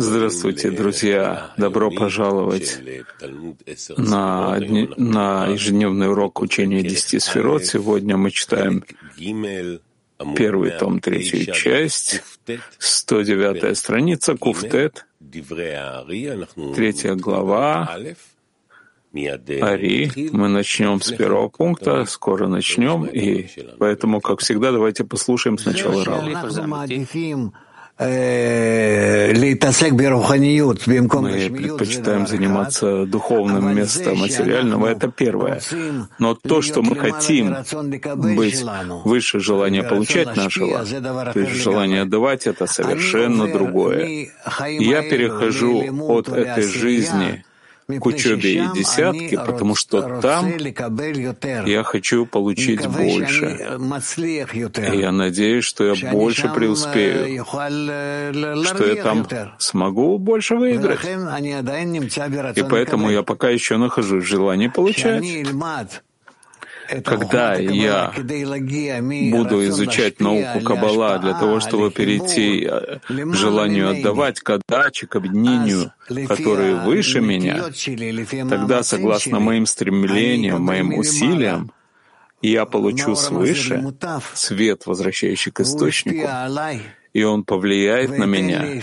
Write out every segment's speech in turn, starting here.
Здравствуйте, друзья! Добро пожаловать на, на ежедневный урок учения десяти сферот. Сегодня мы читаем первый том, третью часть, 109 страница, Куфтет, третья глава, Ари. Мы начнем с первого пункта, скоро начнем, и поэтому, как всегда, давайте послушаем сначала Рау. Э, мы предпочитаем заниматься духовным вместо материального, это первое. Но то, что мы хотим быть выше желания получать нашего, то есть желание отдавать, это совершенно другое. Я перехожу от этой жизни к учебе и десятки, потому что там я хочу получить больше. И я надеюсь, что я больше преуспею, что я там смогу больше выиграть. И поэтому я пока еще нахожусь в желании получать. Когда я буду изучать науку Каббала для того, чтобы перейти э, к желанию отдавать, к отдаче, к объединению, которые выше меня, тогда, согласно моим стремлениям, моим усилиям, я получу свыше свет, возвращающий к источнику, и он повлияет на меня,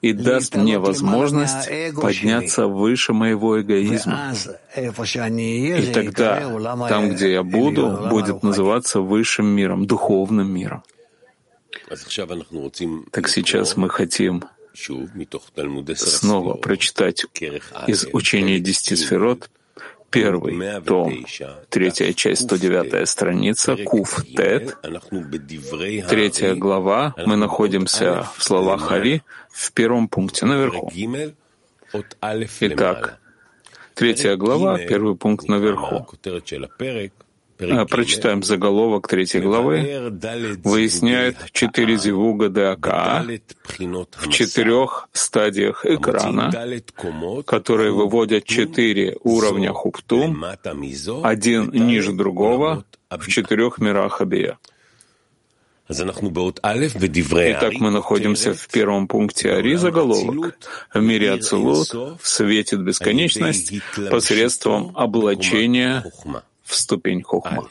и даст мне возможность подняться выше моего эгоизма. И тогда там, где я буду, будет называться высшим миром, духовным миром. Так сейчас мы хотим снова прочитать из учения десяти сферот Первый том, третья часть, 109 страница, Куф Тет, третья глава. Мы находимся в словах Ари в первом пункте наверху. Итак, третья глава, первый пункт наверху. А, прочитаем заголовок третьей главы. Выясняет четыре зивуга ДАКА в четырех стадиях экрана, которые выводят четыре уровня хупту, один ниже другого, в четырех мирах Абия. Итак, мы находимся в первом пункте Ари заголовок. В мире Ацелут светит бесконечность посредством облачения в ступень хохма.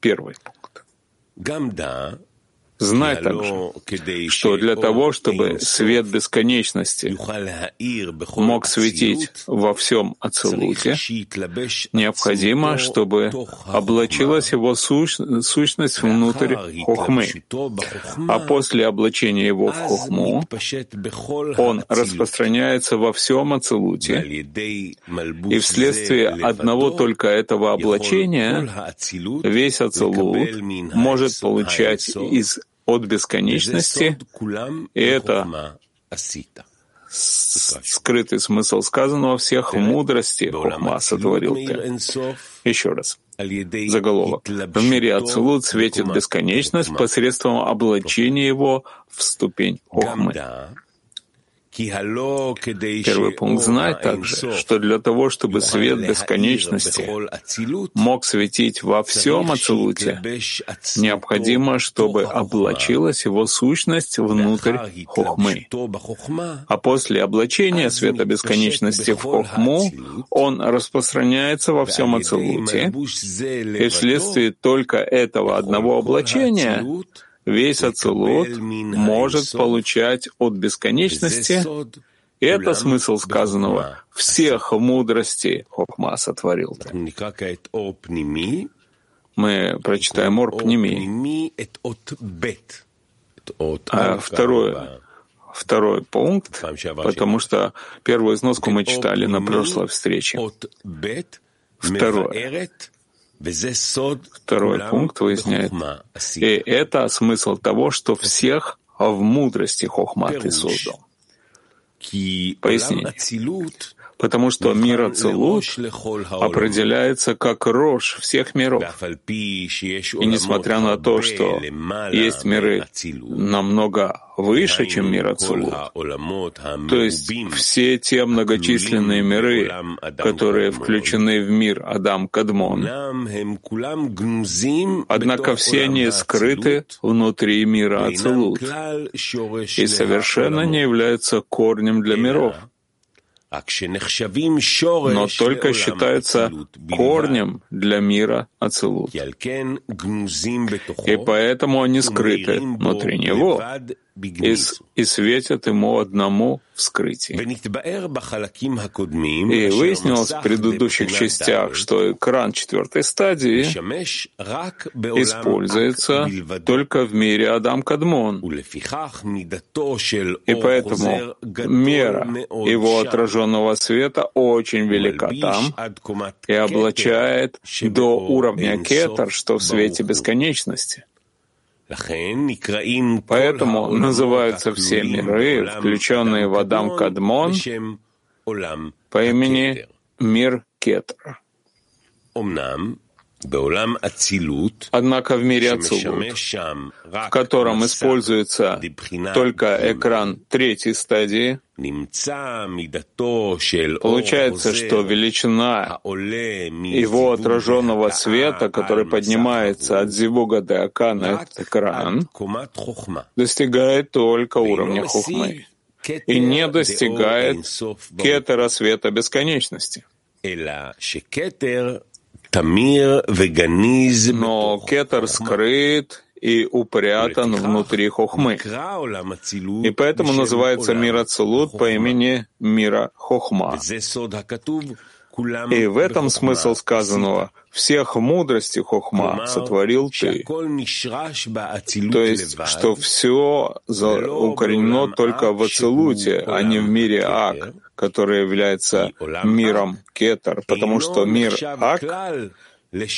Первый пункт. Знай также, что для того, чтобы свет бесконечности мог светить во всем Ацелуте, необходимо, чтобы облачилась его сущность внутрь Хохмы. А после облачения его в Хохму он распространяется во всем Ацелуте, и вследствие одного только этого облачения весь Ацелут может получать из от бесконечности, и это скрытый смысл сказанного всех мудрости Хохма сотворил ты. Еще раз. Заголовок. В мире Ацелут светит бесконечность посредством облачения его в ступень Хохмы. Первый пункт. Знать также, что для того, чтобы свет бесконечности мог светить во всем Ацелуте, необходимо, чтобы облачилась его сущность внутрь Хохмы. А после облачения света бесконечности в Хохму он распространяется во всем Ацелуте, и вследствие только этого одного облачения весь Ацелут может получать от бесконечности, и это смысл сказанного. Всех мудрости Хохма сотворил ты. Мы прочитаем Ор Пними. А второй, второй пункт, потому что первую износку мы читали на прошлой встрече. Второе. Второй пункт выясняет. И это смысл того, что всех в мудрости Хохма ты создал. Пояснение. Потому что мир Ацелут определяется как рожь всех миров. И несмотря на то, что есть миры намного выше, чем мир Ацелут, то есть все те многочисленные миры, которые включены в мир Адам Кадмон, однако все они скрыты внутри мира Ацелут и совершенно не являются корнем для миров но только считается корнем для мира Ацелут. И поэтому они скрыты внутри него и, светят ему одному вскрытии. И выяснилось в предыдущих частях, что экран четвертой стадии используется только в мире Адам Кадмон. И поэтому мера его отраженного света очень велика там и облачает до уровня кетер, что в свете бесконечности. Поэтому называются все миры, включенные в Адам Кадмон, по имени мир Кетра. Однако в мире Ацилут, в котором используется только экран третьей стадии, получается, что величина его отраженного света, который поднимается от Зивуга до Ака на этот экран, достигает только уровня Хухмы и не достигает кетера света бесконечности. Но кетер скрыт и упрятан внутри хохмы. И поэтому называется мир Ацелут по имени мира Хохма. И в этом смысл сказанного «всех мудрости Хохма сотворил ты». То есть, что все укоренено только в Ацелуте, а не в мире Ак, который является миром Кетар, потому что мир Ак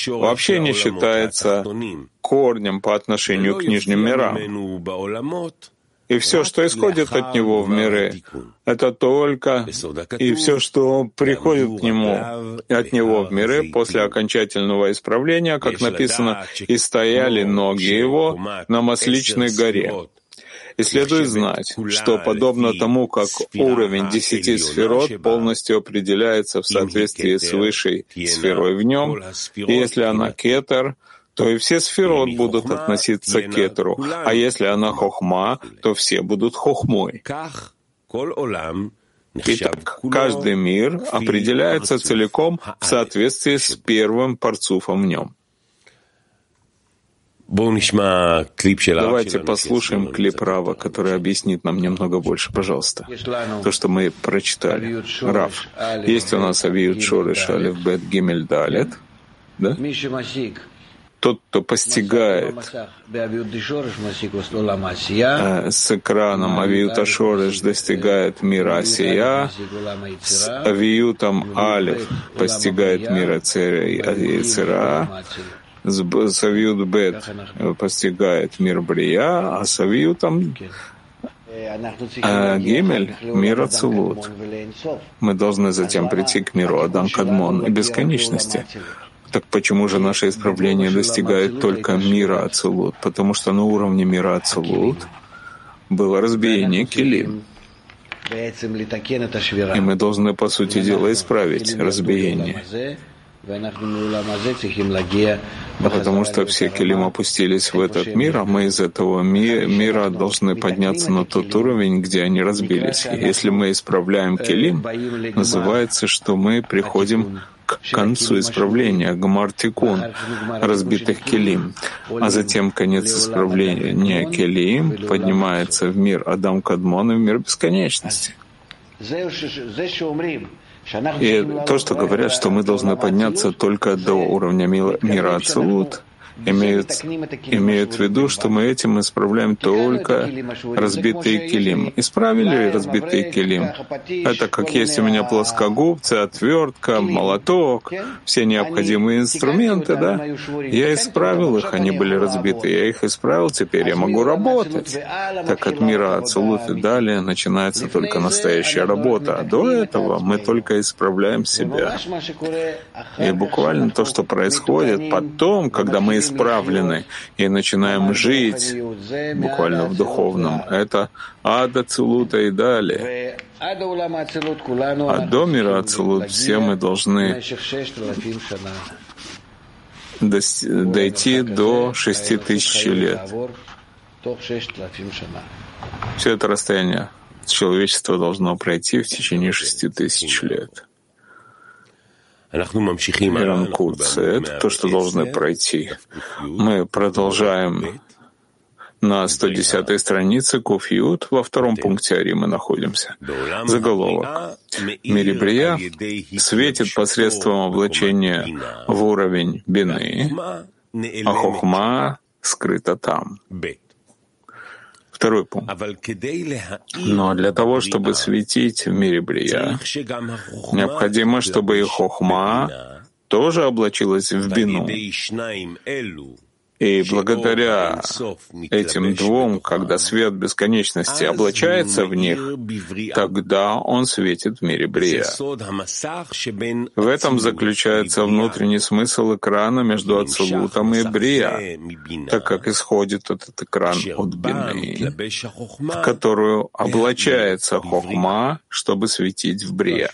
вообще не считается корнем по отношению к нижним мирам. И все, что исходит от него в миры, это только и все, что приходит к нему от него в миры после окончательного исправления, как написано, «И стояли ноги его на Масличной горе». И следует знать, что подобно тому, как уровень десяти сферот полностью определяется в соответствии с высшей сферой в нем, если она кетер, то и все сферот будут относиться к кетеру, а если она хохма, то все будут хохмой. Итак, каждый мир определяется целиком в соответствии с первым парцуфом в нем. Давайте послушаем клип Рава, который объяснит нам немного больше, пожалуйста. То, что мы прочитали. Рав. Есть у нас Авиют Шориш Алиф Бет Гимель Далет. Да? Тот, кто постигает э, с экраном Авиюта Шориш достигает мира Асия, с Авиютом Алиф постигает мира Цера, Савиют Бет постигает мир Брия, а Савиютом а Гемель — мир Ацелут. Мы должны затем прийти к миру Адам Кадмон и бесконечности. Так почему же наше исправление достигает только мира Ацелут? Потому что на уровне мира Ацелут было разбиение Килим. И мы должны, по сути дела, исправить разбиение. Потому что все келим опустились в этот мир, а мы из этого ми- мира должны подняться на тот уровень, где они разбились. И если мы исправляем келим, называется, что мы приходим к концу исправления, гмартикун, разбитых келим, а затем конец исправления келим поднимается в мир Адам Кадмон и в мир бесконечности. И то, что говорят, что мы должны подняться только до уровня мира Ацелут, имеют, имеют в виду, что мы этим исправляем только разбитые килим. Исправили разбитые килим. Это как есть у меня плоскогубцы, отвертка, молоток, все необходимые инструменты, да? Я исправил их, они были разбиты. Я их исправил, теперь я могу работать. Так от мира Ацелут и далее начинается только настоящая работа. А до этого мы только исправляем себя. И буквально то, что происходит потом, когда мы исправлены и начинаем жить буквально в духовном. Это ада Цулута и далее. А до мира Ацелут все мы должны дойти до шести тысяч лет. Все это расстояние человечество должно пройти в течение шести тысяч лет. Иранкутс — это то, что должны пройти. Мы продолжаем на 110 странице Куфьют, во втором пункте Ари мы находимся. Заголовок. Мирибрия светит посредством облачения в уровень бины, а хохма скрыта там. Второй пункт. Но для того, чтобы светить в мире Брия, необходимо, чтобы и Хохма тоже облачилась в бину. И благодаря этим двум, когда свет бесконечности облачается в них, тогда он светит в мире Брия. В этом заключается внутренний смысл экрана между Ацелутом и Брия, так как исходит этот экран от Бины, в которую облачается Хохма, чтобы светить в Брия.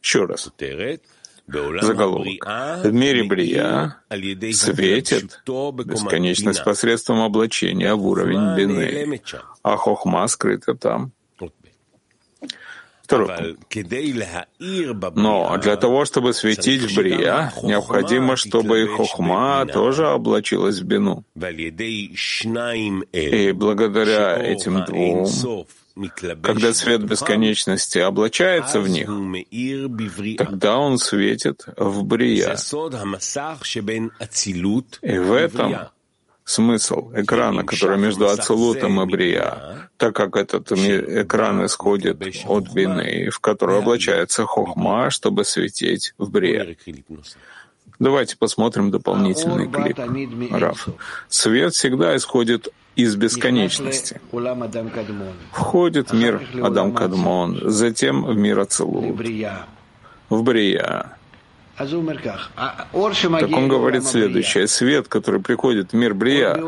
Еще раз. Заголовок. В мире Брия светит бесконечность посредством облачения в уровень бины, а хохма скрыта там. Второй Но для того, чтобы светить в Брия, необходимо, чтобы и Хохма тоже облачилась в бину. И благодаря этим двум когда свет бесконечности облачается в них, тогда он светит в Брия. И в этом смысл экрана, который между Ацелутом и Брия, так как этот экран исходит от Бины, в который облачается Хохма, чтобы светить в Брия. Давайте посмотрим дополнительный клип. Раф. Свет всегда исходит из бесконечности. Входит в мир Адам Кадмон, затем в мир Ацелут, в Брия. Так он говорит следующее. Свет, который приходит в мир Брия, в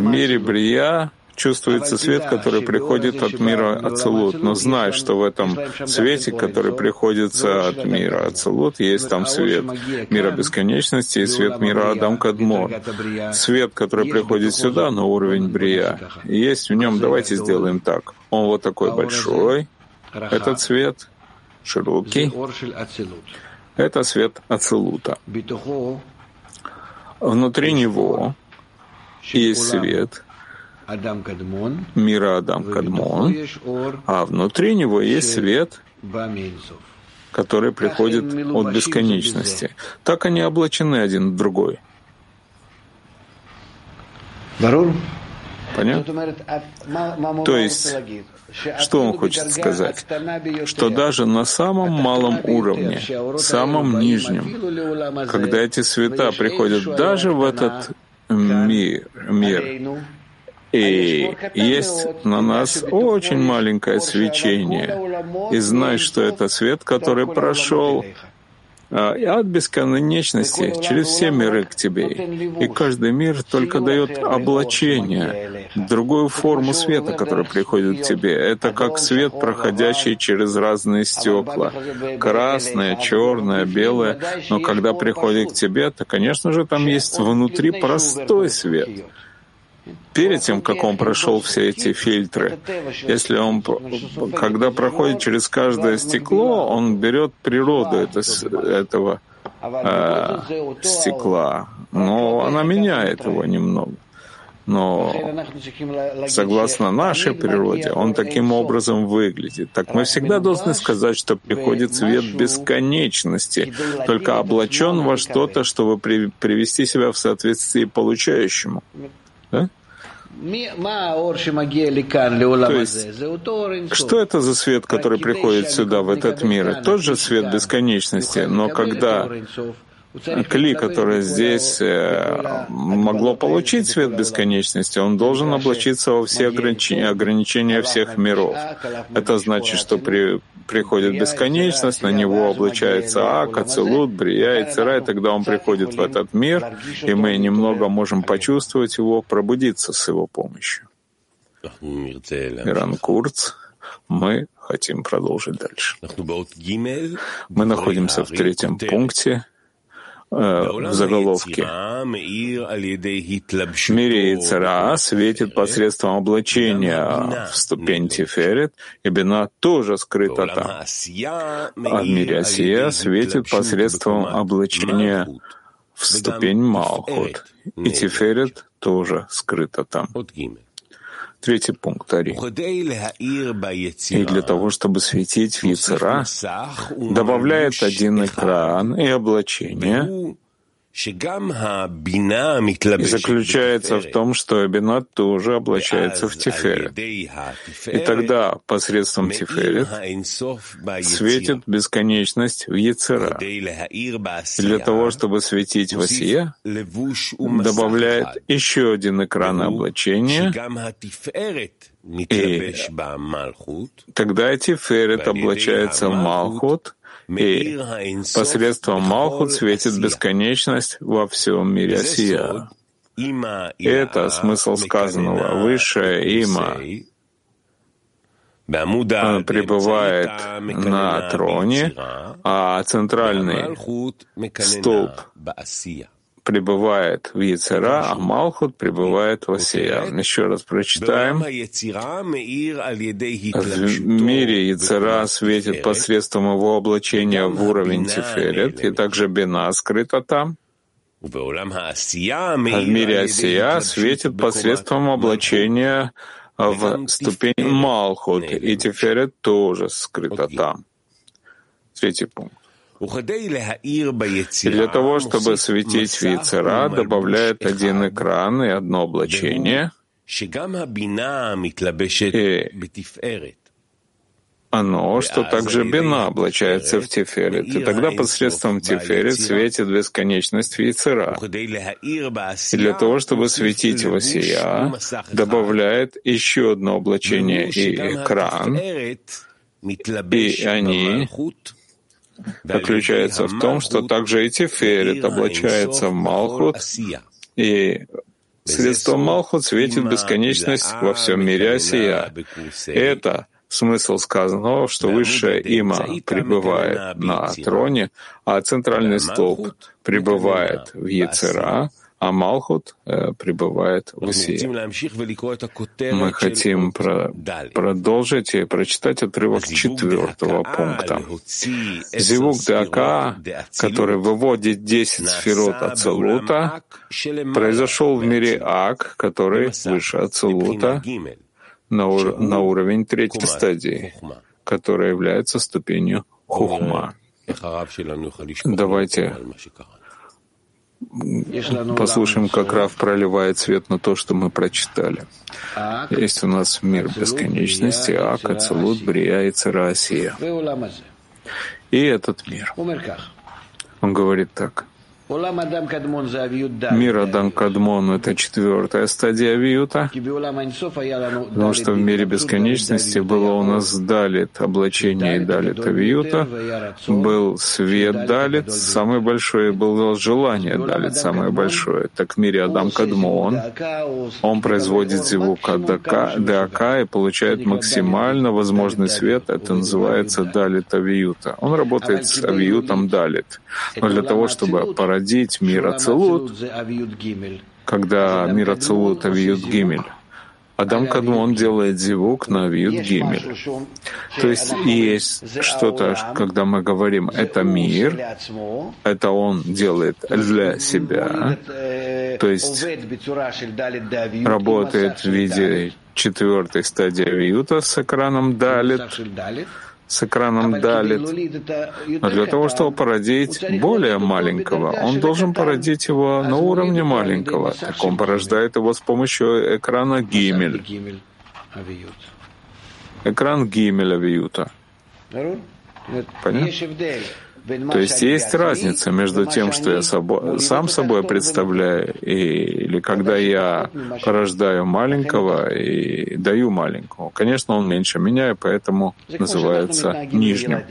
мире Брия чувствуется свет, который приходит от мира Ацелут. Но знай, что в этом свете, который приходится от мира Ацелут, есть там свет мира бесконечности и свет мира Адам Кадмор. Свет, который приходит сюда, на уровень Брия, есть в нем, давайте сделаем так. Он вот такой большой, этот свет широкий, это свет Ацелута. Внутри него есть свет, мира Адам Кадмон, а внутри него есть свет, который приходит от бесконечности. Так они облачены один в другой. Понятно? То есть, что он хочет сказать? Что даже на самом малом уровне, самом нижнем, когда эти света приходят даже в этот мир, мир и есть на нас очень маленькое свечение. И знай, что это свет, который прошел а, от бесконечности через все миры к тебе. И каждый мир только дает облачение, другую форму света, который приходит к тебе. Это как свет, проходящий через разные стекла. Красное, черное, белое. Но когда приходит к тебе, то, конечно же, там есть внутри простой свет перед тем, как он прошел все эти фильтры, если он, когда проходит через каждое стекло, он берет природу это, этого э, стекла, но она меняет его немного. но согласно нашей природе он таким образом выглядит. Так мы всегда должны сказать, что приходит свет бесконечности, только облачен во что-то, чтобы привести себя в соответствие получающему. Да? То есть, что это за свет, который приходит сюда, в этот мир? Тот же свет бесконечности, но когда Кли, которое здесь э, могло получить свет бесконечности, он должен облачиться во все ограничения всех миров. Это значит, что при, приходит бесконечность, на него облачается Ак, Ацелут, Брия и Цира, и тогда он приходит в этот мир, и мы немного можем почувствовать его, пробудиться с его помощью. Иран Курц, мы хотим продолжить дальше. Мы находимся в третьем пункте — в заголовке. В мире светит посредством облачения в ступень Тиферет, и Бина тоже скрыта там. А в мире Асия светит посредством облачения в ступень Малхут, и Тиферет тоже скрыта там. Третий пункт Ари. И для того, чтобы светить в Яцера, добавляет один экран и облачение, заключается в том, что Бина тоже облачается в Тиферет. И тогда посредством Тиферет светит бесконечность в Яцера. Для того, чтобы светить в Осия, добавляет еще один экран облачения, и тогда Тиферет облачается в Малхут, и посредством Малхут светит бесконечность во всем мире Осия. Это смысл сказанного. Высшее има. Пребывает на троне, а центральный столб пребывает в Яцера, а Малхут пребывает в Осия. Еще раз прочитаем. В мире Яцера светит посредством его облачения в уровень Тиферет, и также Бина скрыта там. А в мире Осия светит посредством облачения в ступень Малхут, и Тиферет тоже скрыта там. Третий пункт. И для того, чтобы светить в Яцера, добавляет один экран и одно облачение, и оно, что также Бина облачается в Тиферет, и тогда посредством Тиферет светит бесконечность Яцера. И для того, чтобы светить в Осия, добавляет еще одно облачение и экран, и они заключается в том, что также и Тиферет облачается в Малхут, и средством Малхут светит бесконечность во всем мире Осия. Это смысл сказанного, что высшее има пребывает на троне, а центральный столб пребывает в Яцера, а Малхут э, пребывает в Исии. Мы хотим про продолжить и прочитать отрывок четвертого пункта. Зивук Дака, который выводит десять сферот Ацелута, произошел в мире Ак, который выше Ацелута, на, ур на уровень третьей стадии, которая является ступенью Хухма. Давайте послушаем, как Раф проливает свет на то, что мы прочитали. Есть у нас мир бесконечности, Ака, Целут, Брия и Царасия. И этот мир. Он говорит так. Мир Адам Кадмон — это четвертая стадия Авиюта, потому что в мире бесконечности было у нас Далит, облачение и Далит Авиюта, был свет Далит, самый большой, было желание Далит, самое большое. Так в мире Адам Кадмон, он производит звук ДАК и получает максимально возможный свет, это называется Далит Авиюта. Он работает с Авиютом Далит. Но для того, чтобы породить породить мир Ацелут, когда мир Ацелут Авиют Гимель. Адам Кадмон делает зивук на Авиют Гимель. То есть есть что-то, когда мы говорим «это мир», это он делает для себя, То есть работает в виде четвертой стадии авиюта с экраном далит, с экраном далит. Но для того, чтобы породить более маленького, он должен породить его на уровне маленького. Так он порождает его с помощью экрана гимель. Экран гимель авиюта. Понятно? То есть есть разница между тем, что я собой, сам собой представляю, и, или когда я порождаю маленького и даю маленького. Конечно, он меньше меня, и поэтому называется нижним.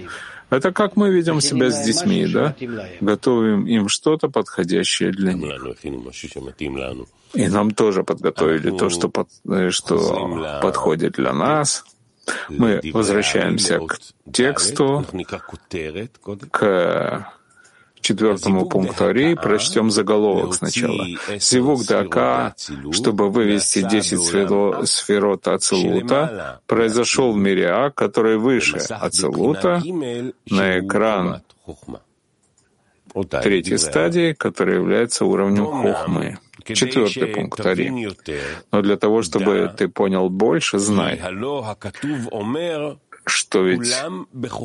Это как мы видим себя с детьми, да? Готовим им что-то подходящее для них. И нам тоже подготовили то, что, под, э, что подходит для нас, мы возвращаемся к тексту, к четвертому пункту Ари, прочтем заголовок сначала. Зивук Дака, чтобы вывести 10 сферот Ацелута, произошел в мире А, который выше Ацелута, на экран третьей стадии, которая является уровнем Хохмы. Четвертый пункт Ари. Но для того, чтобы ты понял больше, знай, что ведь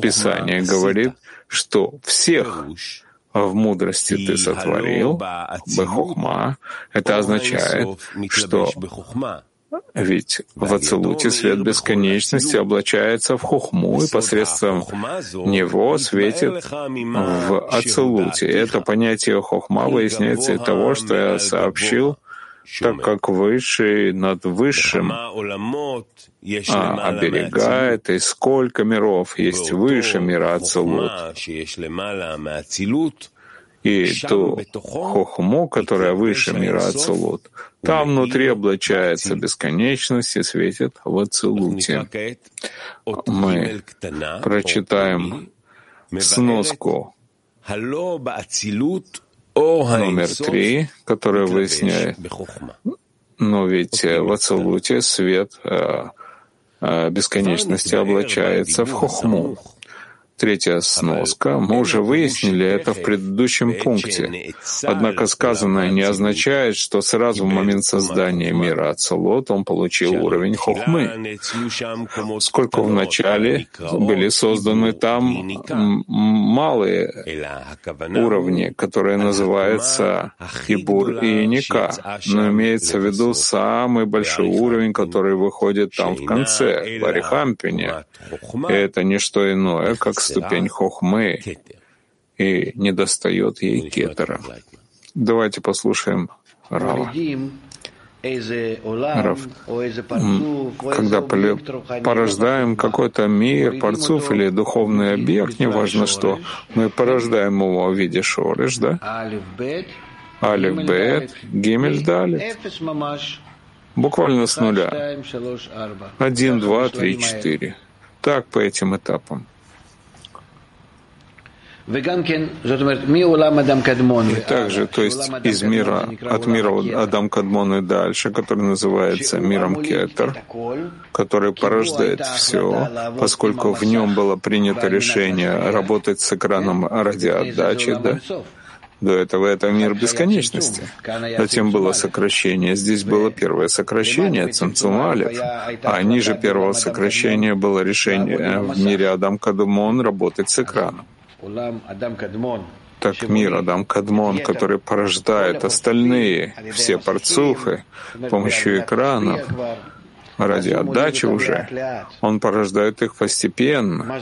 Писание говорит, что всех в мудрости ты сотворил, Бехохма, это означает, что ведь в Ацелуте свет бесконечности облачается в хухму, и посредством него светит в Ацелуте. Это понятие хохма выясняется из того, что я сообщил, так как высший над высшим. А, оберегает, и сколько миров есть выше мира Ацелут и ту хохму, которая выше мира Ацелут. Там внутри облачается бесконечность и светит в Ацелуте. Мы прочитаем сноску номер три, которая выясняет, но ведь в Ацелуте свет э, э, бесконечности облачается в хохму. Третья сноска. Мы уже выяснили это в предыдущем пункте. Однако сказанное не означает, что сразу в момент создания мира Ацелот он получил уровень хохмы. Сколько вначале были созданы там малые уровни, которые называются Хибур и Ника, но имеется в виду самый большой уровень, который выходит там в конце, в Арихампине. И это не что иное, как ступень хохмы и не достает ей кетера. Давайте послушаем Рава. Рав. Когда порождаем какой-то мир, парцуф или духовный объект, неважно что, мы порождаем его в виде шориш, да? Алиф, Бет, Гимель, Далит. Буквально с нуля. Один, два, три, четыре. Так по этим этапам. И также, то есть из мира, от мира Адам Кадмон и дальше, который называется миром Кетер, который порождает все, поскольку в нем было принято решение работать с экраном ради отдачи, да? До этого это мир бесконечности. Затем было сокращение. Здесь было первое сокращение, Цимцумалев. А ниже первого сокращения было решение в мире Адам Кадмон работать с экраном так мир Адам Кадмон, который порождает остальные, все парцуфы, с помощью экранов, ради отдачи уже, он порождает их постепенно.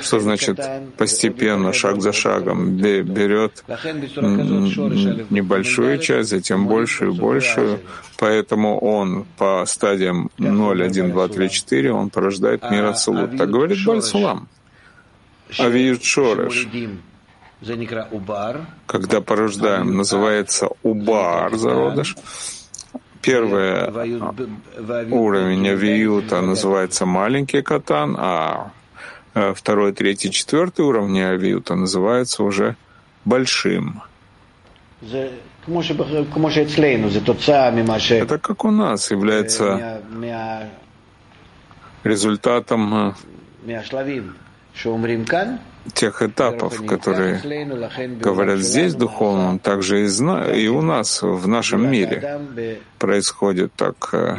Что значит постепенно, шаг за шагом, берет небольшую часть, затем большую и большую, поэтому он по стадиям 0, 1, 2, 3, 4, он порождает мир Ацелут. Так говорит Бальсулам. Авиют Шореш, когда порождаем, называется Убар зародыш. Первый уровень авиюта называется маленький катан, а э, второй, третий, четвертый уровни авиюта называется уже большим. Это как у нас является результатом э, тех этапов, которые говорят здесь духовном, также и, зна... и у нас, в нашем мире, происходит так э,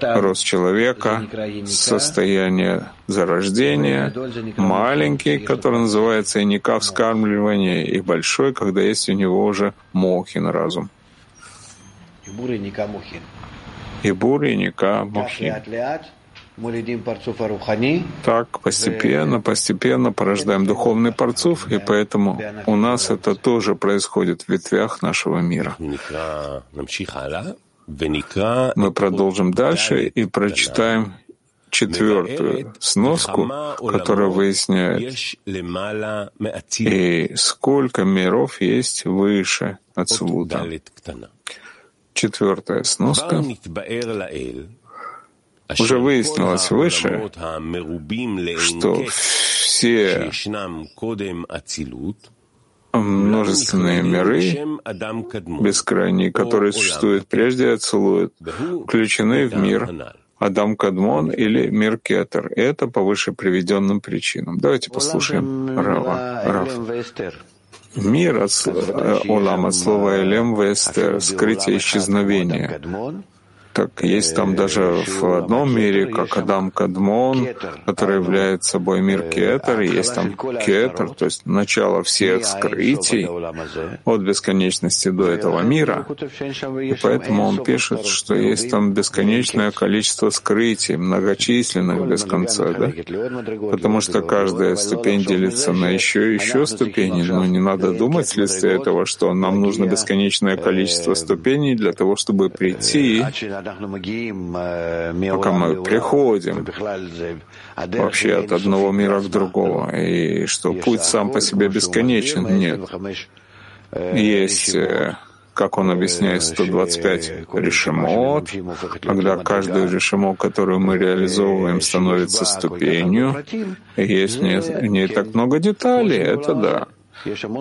рост человека, состояние зарождения, маленький, который называется иника вскармливания, и большой, когда есть у него уже мохин разум. И бур и ника мохин. Так постепенно, постепенно порождаем духовный парцуф, и поэтому у нас это тоже происходит в ветвях нашего мира. Мы продолжим дальше и прочитаем четвертую сноску, которая выясняет, и сколько миров есть выше Ацелута. Четвертая сноска уже выяснилось выше, что все множественные миры, бескрайние, которые существуют прежде Ацелует, включены в мир Адам Кадмон или мир Кетер. И это по выше приведенным причинам. Давайте послушаем Рава. Рав. Мир от, э, Олам от слова Элем Вестер, скрытие исчезновения. Так есть там даже в одном мире, как Адам Кадмон, который является собой мир Кетер, и есть там Кетер, то есть начало всех скрытий от бесконечности до этого мира. И поэтому он пишет, что есть там бесконечное количество скрытий, многочисленных без конца, да? Потому что каждая ступень делится на еще и еще ступени, но не надо думать вследствие этого, что нам нужно бесконечное количество ступеней для того, чтобы прийти пока мы приходим вообще от одного мира к другому, и что путь сам по себе бесконечен. Нет. Есть как он объясняет, 125 решемот, когда каждый решемот, который мы реализовываем, становится ступенью. Есть в ней, в ней так много деталей, это да.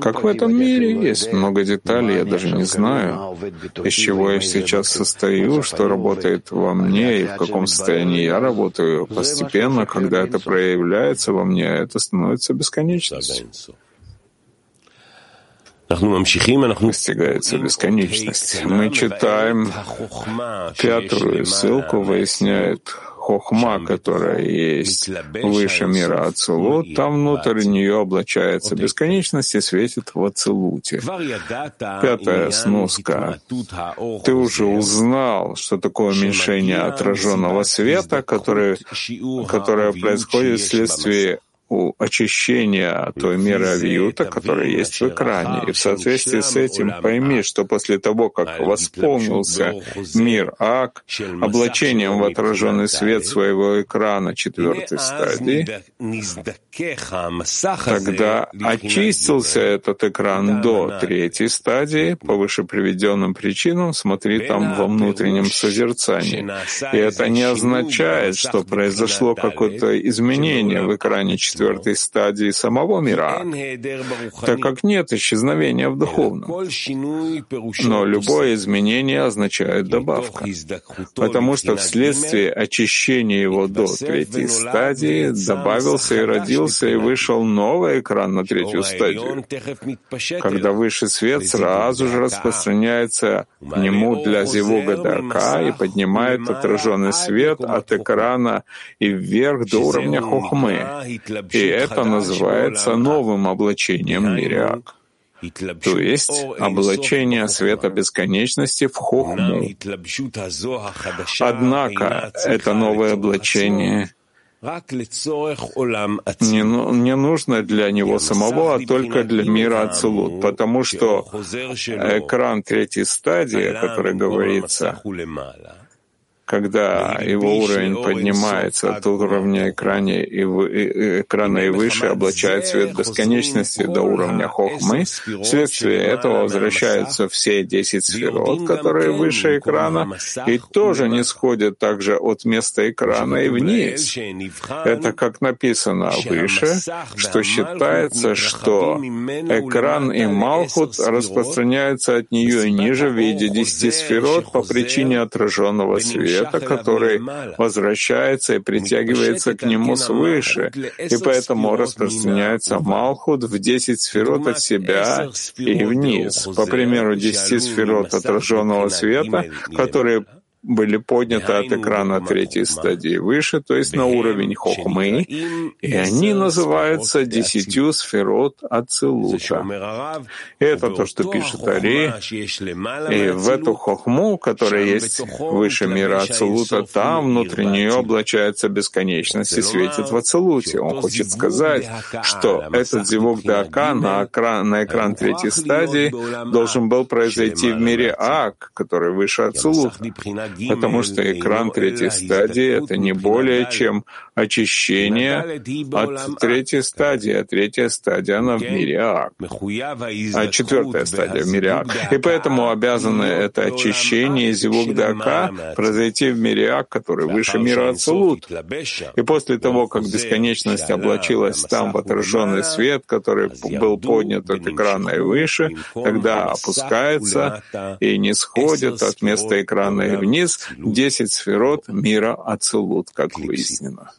Как в этом мире есть много деталей, я даже не знаю, из чего я сейчас состою, что работает во мне и в каком состоянии я работаю. Постепенно, когда это проявляется во мне, это становится бесконечностью. Достигается бесконечность. Мы читаем пятую ссылку, выясняет хохма, которая есть выше мира Ацелут, там внутрь нее облачается бесконечность и светит в Ацелуте. Пятая сноска. Ты уже узнал, что такое уменьшение отраженного света, которое, которое происходит вследствие у очищения той меры авиюта, которая есть в экране. И в соответствии с этим пойми, что после того, как восполнился мир Ак облачением в отраженный свет своего экрана четвертой стадии, тогда очистился этот экран до третьей стадии, по выше приведенным причинам, смотри там во внутреннем созерцании. И это не означает, что произошло какое-то изменение в экране четвертой четвертой стадии самого мира, так как нет исчезновения в духовном. Но любое изменение означает добавка, потому что вследствие очищения его до третьей стадии добавился и родился и вышел новый экран на третью стадию, когда высший свет сразу же распространяется к нему для зивуга дака и поднимает отраженный свет от экрана и вверх до уровня хохмы, и это называется новым облачением мириак, то есть облачение света бесконечности в хохму. Однако это новое облачение. Не, ну, не нужно для него самого, а только для мира Ацелут, потому что экран третьей стадии, о которой говорится, когда его уровень поднимается от уровня экрана и, экрана и выше, облачает свет бесконечности до уровня хохмы, вследствие этого возвращаются все десять сферот, которые выше экрана, и тоже не сходят также от места экрана и вниз. Это как написано выше, что считается, что экран и Малхут распространяются от нее ниже в виде десяти сферот по причине отраженного света света, который возвращается и притягивается к нему свыше, и поэтому распространяется Малхут в десять сферот от себя и вниз. По примеру, десяти сферот отраженного света, которые были подняты от экрана третьей стадии выше, то есть на уровень хохмы, и они называются десятью сферот Ацилута. Это то, что пишет Ари, и в эту хохму, которая есть выше мира Ацилута, там внутри нее облачается бесконечность и светит в Ацилуте. Он хочет сказать, что этот зевок Дака на экран, на экран третьей стадии должен был произойти в мире Ак, который выше Ацилута потому что экран третьей стадии — это не более чем очищение от третьей стадии, а третья стадия, она в мире Ак, а четвертая стадия в мире Ак. И поэтому обязаны это очищение зевук Дака произойти в мире Ак, который выше мира Ацелут. И после того, как бесконечность облачилась там в отраженный свет, который был поднят от экрана и выше, тогда опускается и не сходит от места экрана и вниз десять сферот мира Ацелут, как выяснено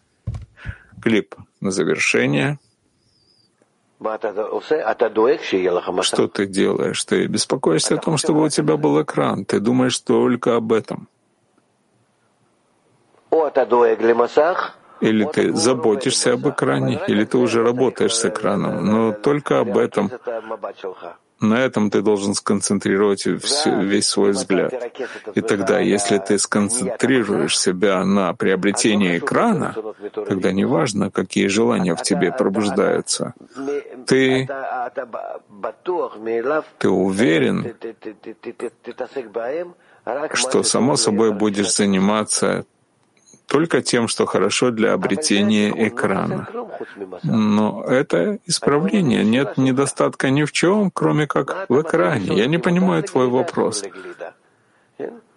клип на завершение. Что ты делаешь? Ты беспокоишься о том, чтобы у тебя был экран. Ты думаешь только об этом. Или ты заботишься об экране, или ты уже работаешь с экраном, но только об этом. На этом ты должен сконцентрировать весь свой взгляд. И тогда, если ты сконцентрируешь себя на приобретении экрана, тогда неважно, какие желания в тебе пробуждаются. Ты, ты уверен, что само собой будешь заниматься только тем, что хорошо для обретения экрана. Но это исправление. Нет недостатка ни в чем, кроме как в экране. Я не понимаю твой вопрос.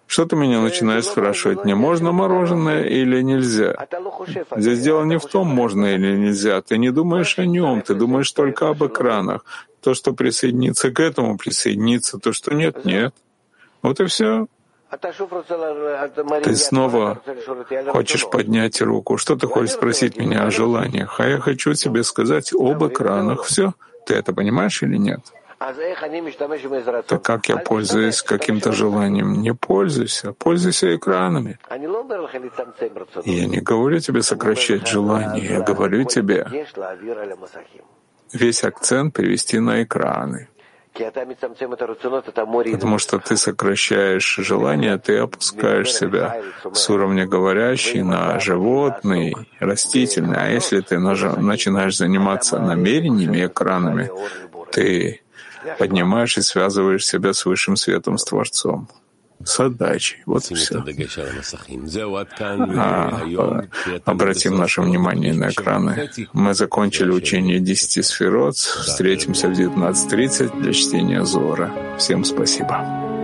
Что ты меня начинаешь спрашивать, мне можно мороженое или нельзя? Здесь дело не в том, можно или нельзя. Ты не думаешь о нем, ты думаешь только об экранах. То, что присоединится к этому, присоединится, то, что нет, нет. Вот и все. Ты снова хочешь поднять руку. Что ты хочешь спросить меня о желаниях? А я хочу тебе сказать об экранах. Все. Ты это понимаешь или нет? Так как я пользуюсь каким-то желанием? Не пользуйся, пользуйся экранами. Я не говорю тебе сокращать желание, я говорю тебе весь акцент перевести на экраны. Потому что ты сокращаешь желание, ты опускаешь себя с уровня говорящий на животный, растительный. А если ты начинаешь заниматься намерениями, экранами, ты поднимаешь и связываешь себя с высшим светом, с Творцом с отдачей. Вот все. А, обратим наше внимание на экраны. Мы закончили учение десяти сферот. Встретимся в 19.30 для чтения Зора. Всем спасибо.